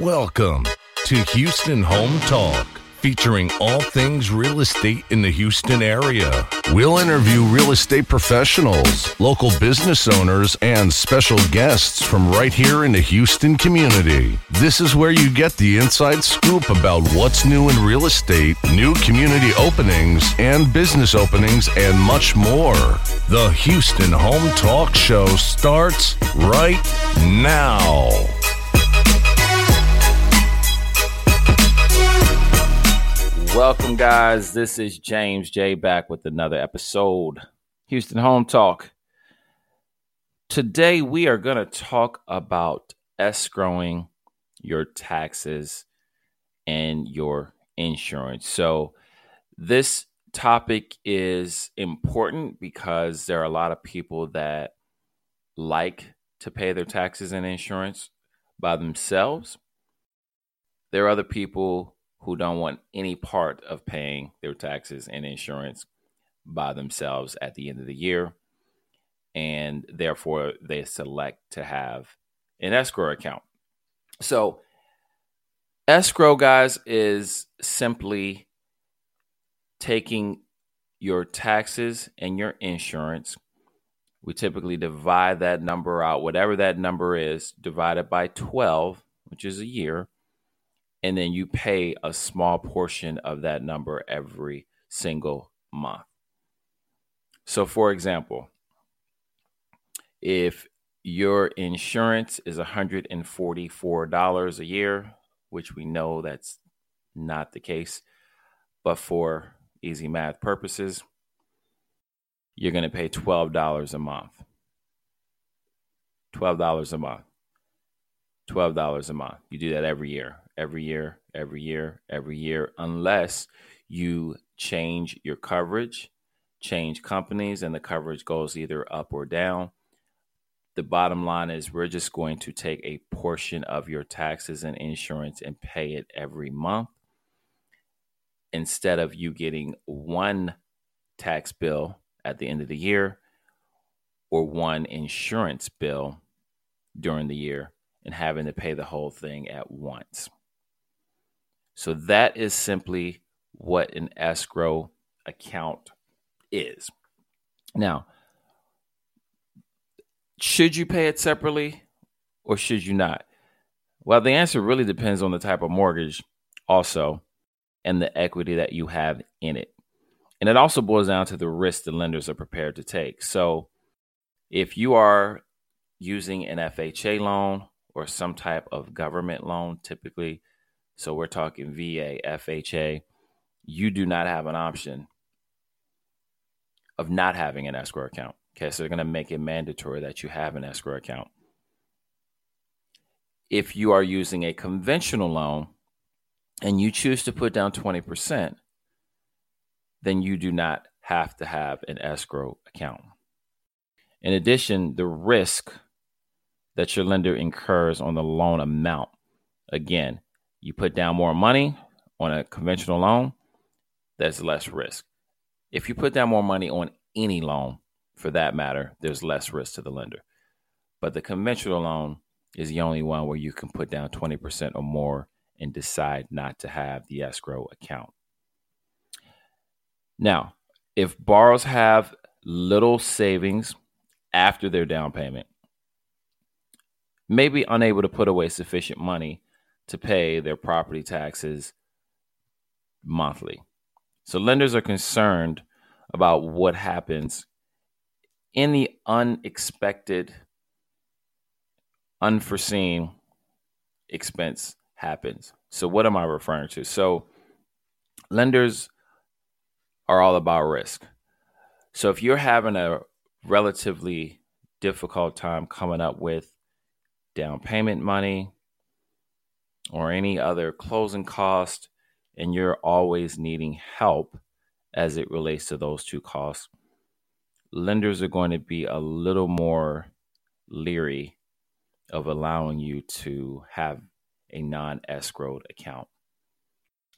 Welcome to Houston Home Talk, featuring all things real estate in the Houston area. We'll interview real estate professionals, local business owners, and special guests from right here in the Houston community. This is where you get the inside scoop about what's new in real estate, new community openings, and business openings, and much more. The Houston Home Talk Show starts right now. Welcome, guys. This is James J back with another episode. Houston Home Talk. Today, we are going to talk about escrowing your taxes and your insurance. So, this topic is important because there are a lot of people that like to pay their taxes and insurance by themselves. There are other people who don't want any part of paying their taxes and insurance by themselves at the end of the year. And therefore, they select to have an escrow account. So, escrow, guys, is simply taking your taxes and your insurance. We typically divide that number out, whatever that number is, divided by 12, which is a year and then you pay a small portion of that number every single month. So, for example, if your insurance is $144 a year, which we know that's not the case, but for easy math purposes, you're going to pay $12 a month. $12 a month. $12 a month. You do that every year every year, every year, every year, unless you change your coverage, change companies, and the coverage goes either up or down. The bottom line is we're just going to take a portion of your taxes and insurance and pay it every month instead of you getting one tax bill at the end of the year or one insurance bill during the year and having to pay the whole thing at once. So that is simply what an escrow account is. Now, should you pay it separately or should you not? Well, the answer really depends on the type of mortgage, also, and the equity that you have in it. And it also boils down to the risk the lenders are prepared to take. So, if you are using an FHA loan or some type of government loan, typically so we're talking VA, FHA. You do not have an option of not having an escrow account. Okay, so they're going to make it mandatory that you have an escrow account. If you are using a conventional loan and you choose to put down 20%, then you do not have to have an escrow account. In addition, the risk that your lender incurs on the loan amount, again, you put down more money on a conventional loan, there's less risk. If you put down more money on any loan, for that matter, there's less risk to the lender. But the conventional loan is the only one where you can put down 20% or more and decide not to have the escrow account. Now, if borrowers have little savings after their down payment, may be unable to put away sufficient money to pay their property taxes monthly. So lenders are concerned about what happens in the unexpected, unforeseen expense happens. So, what am I referring to? So, lenders are all about risk. So, if you're having a relatively difficult time coming up with down payment money, or any other closing cost, and you're always needing help as it relates to those two costs, lenders are going to be a little more leery of allowing you to have a non escrowed account.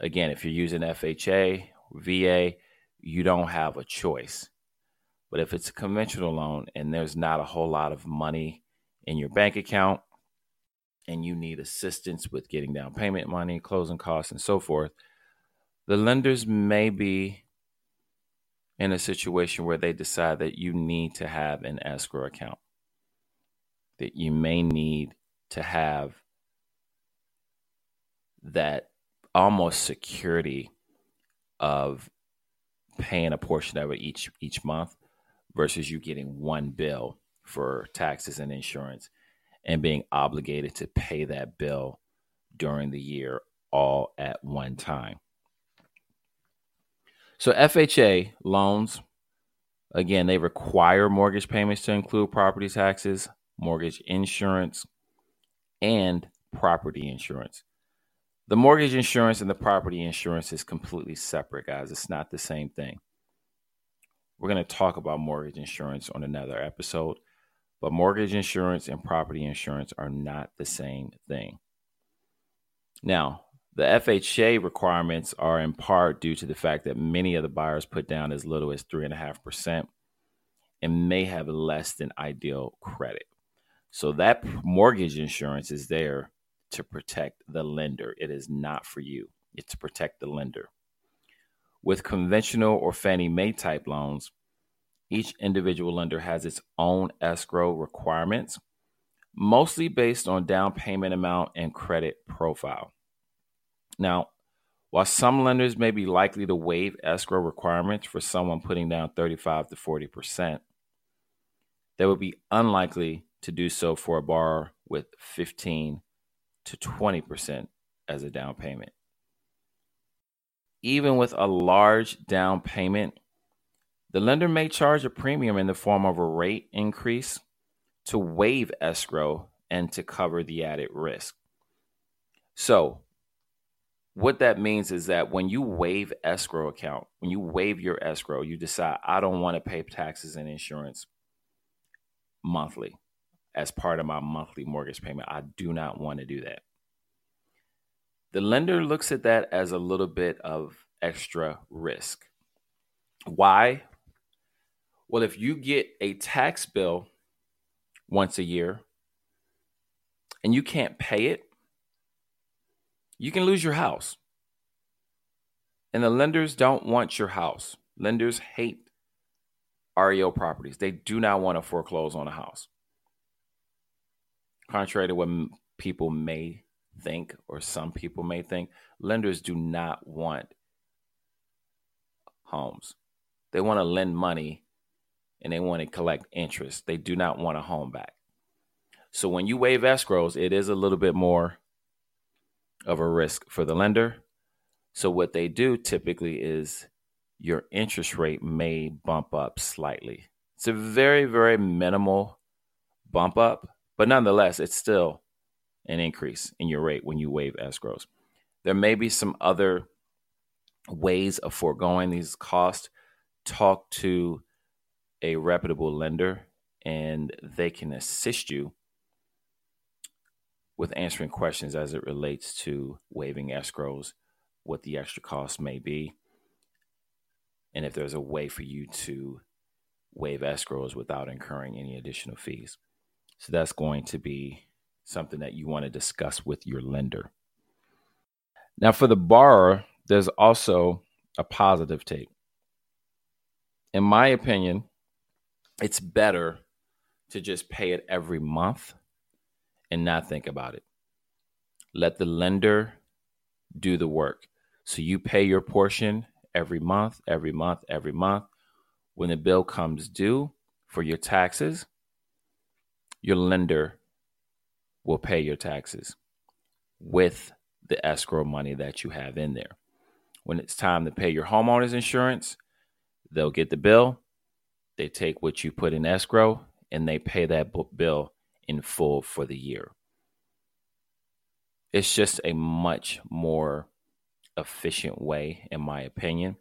Again, if you're using FHA, VA, you don't have a choice. But if it's a conventional loan and there's not a whole lot of money in your bank account, and you need assistance with getting down payment money, closing costs, and so forth, the lenders may be in a situation where they decide that you need to have an escrow account, that you may need to have that almost security of paying a portion of it each each month versus you getting one bill for taxes and insurance and being obligated to pay that bill during the year all at one time. So FHA loans again they require mortgage payments to include property taxes, mortgage insurance, and property insurance. The mortgage insurance and the property insurance is completely separate, guys. It's not the same thing. We're going to talk about mortgage insurance on another episode, but mortgage insurance and property insurance are not the same thing. Now, the FHA requirements are in part due to the fact that many of the buyers put down as little as 3.5% and may have less than ideal credit. So that mortgage insurance is there to protect the lender. It is not for you, it's to protect the lender. With conventional or Fannie Mae type loans, each individual lender has its own escrow requirements, mostly based on down payment amount and credit profile. Now, while some lenders may be likely to waive escrow requirements for someone putting down 35 to 40%, they would be unlikely to do so for a borrower with 15 to 20% as a down payment. Even with a large down payment, the lender may charge a premium in the form of a rate increase to waive escrow and to cover the added risk. So, what that means is that when you waive escrow account, when you waive your escrow, you decide I don't want to pay taxes and insurance monthly as part of my monthly mortgage payment. I do not want to do that. The lender looks at that as a little bit of extra risk. Why? Well, if you get a tax bill once a year and you can't pay it, you can lose your house. And the lenders don't want your house. Lenders hate REO properties. They do not want to foreclose on a house contrary to what people may think or some people may think, lenders do not want homes. They want to lend money and they want to collect interest. They do not want a home back. So when you waive escrows, it is a little bit more of a risk for the lender. So what they do typically is your interest rate may bump up slightly. It's a very, very minimal bump up, but nonetheless, it's still an increase in your rate when you waive escrows. There may be some other ways of foregoing these costs. Talk to a reputable lender and they can assist you with answering questions as it relates to waiving escrows, what the extra cost may be, and if there's a way for you to waive escrows without incurring any additional fees. So that's going to be something that you want to discuss with your lender. Now, for the borrower, there's also a positive take. In my opinion, it's better to just pay it every month and not think about it. Let the lender do the work. So you pay your portion every month, every month, every month. When the bill comes due for your taxes, your lender will pay your taxes with the escrow money that you have in there. When it's time to pay your homeowner's insurance, they'll get the bill, they take what you put in escrow, and they pay that bill in full for the year. It's just a much more efficient way, in my opinion.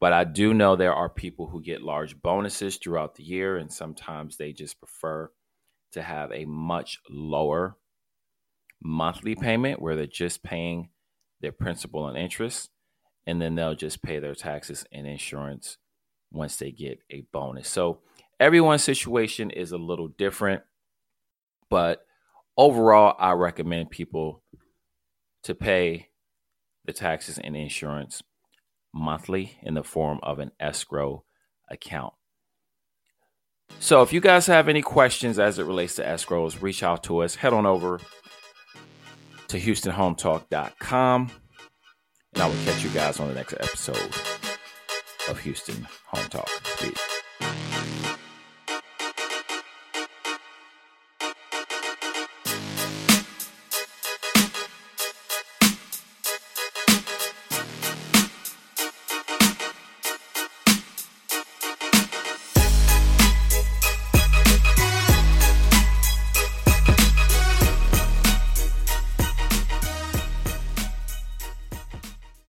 But I do know there are people who get large bonuses throughout the year, and sometimes they just prefer to have a much lower monthly payment where they're just paying their principal and interest, and then they'll just pay their taxes and insurance once they get a bonus. So everyone's situation is a little different, but overall, I recommend people to pay the taxes and insurance monthly in the form of an escrow account. So if you guys have any questions as it relates to escrows, reach out to us. Head on over to HoustonHometalk.com. And I will catch you guys on the next episode of Houston Home Talk. Peace.